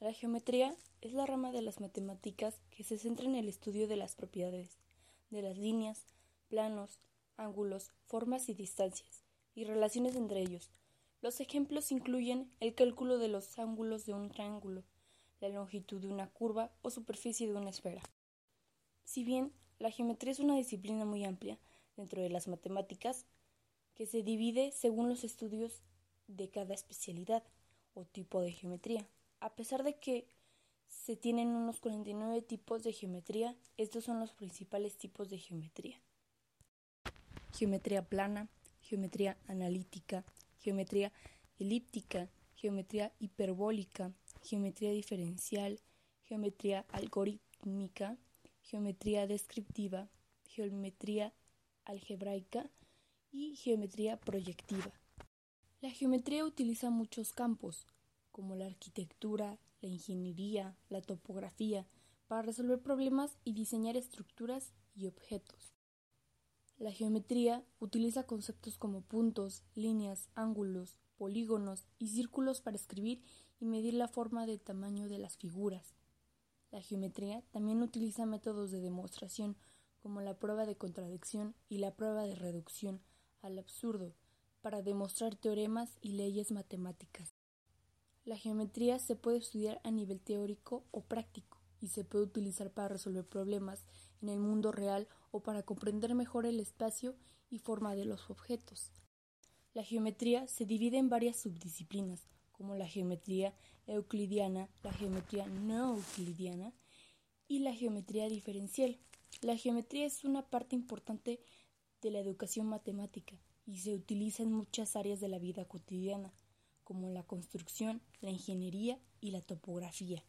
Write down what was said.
La geometría es la rama de las matemáticas que se centra en el estudio de las propiedades, de las líneas, planos, ángulos, formas y distancias, y relaciones entre ellos. Los ejemplos incluyen el cálculo de los ángulos de un triángulo, la longitud de una curva o superficie de una esfera. Si bien la geometría es una disciplina muy amplia dentro de las matemáticas, que se divide según los estudios de cada especialidad o tipo de geometría. A pesar de que se tienen unos 49 tipos de geometría, estos son los principales tipos de geometría. Geometría plana, geometría analítica, geometría elíptica, geometría hiperbólica, geometría diferencial, geometría algorítmica, geometría descriptiva, geometría algebraica y geometría proyectiva. La geometría utiliza muchos campos, como la arquitectura, la ingeniería, la topografía, para resolver problemas y diseñar estructuras y objetos. La geometría utiliza conceptos como puntos, líneas, ángulos, polígonos y círculos para escribir y medir la forma de tamaño de las figuras. La geometría también utiliza métodos de demostración como la prueba de contradicción y la prueba de reducción al absurdo para demostrar teoremas y leyes matemáticas. La geometría se puede estudiar a nivel teórico o práctico y se puede utilizar para resolver problemas en el mundo real o para comprender mejor el espacio y forma de los objetos. La geometría se divide en varias subdisciplinas, como la geometría euclidiana, la geometría no euclidiana y la geometría diferencial. La geometría es una parte importante de la educación matemática y se utiliza en muchas áreas de la vida cotidiana, como la construcción, la ingeniería y la topografía.